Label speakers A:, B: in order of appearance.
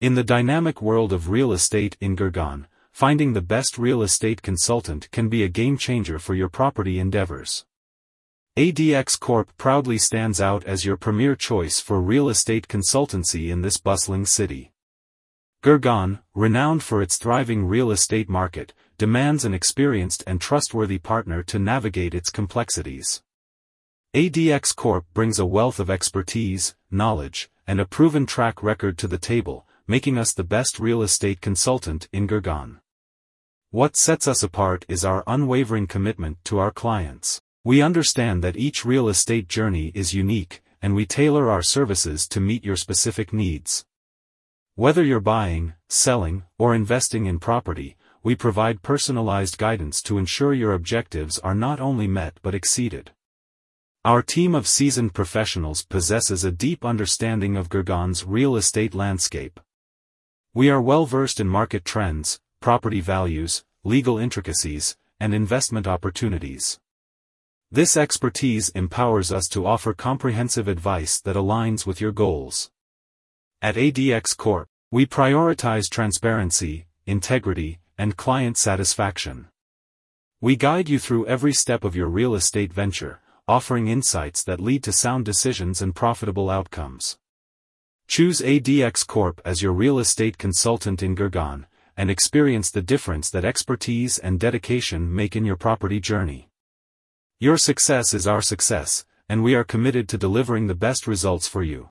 A: In the dynamic world of real estate in Gurgaon, finding the best real estate consultant can be a game changer for your property endeavors. ADX Corp proudly stands out as your premier choice for real estate consultancy in this bustling city. Gurgaon, renowned for its thriving real estate market, demands an experienced and trustworthy partner to navigate its complexities. ADX Corp brings a wealth of expertise, knowledge, and a proven track record to the table, making us the best real estate consultant in Gurgaon. What sets us apart is our unwavering commitment to our clients. We understand that each real estate journey is unique, and we tailor our services to meet your specific needs. Whether you're buying, selling, or investing in property, we provide personalized guidance to ensure your objectives are not only met but exceeded. Our team of seasoned professionals possesses a deep understanding of Gurgaon's real estate landscape. We are well versed in market trends, property values, legal intricacies, and investment opportunities. This expertise empowers us to offer comprehensive advice that aligns with your goals. At ADX Corp, we prioritize transparency, integrity, and client satisfaction. We guide you through every step of your real estate venture, offering insights that lead to sound decisions and profitable outcomes. Choose ADX Corp as your real estate consultant in Gurgaon, and experience the difference that expertise and dedication make in your property journey. Your success is our success, and we are committed to delivering the best results for you.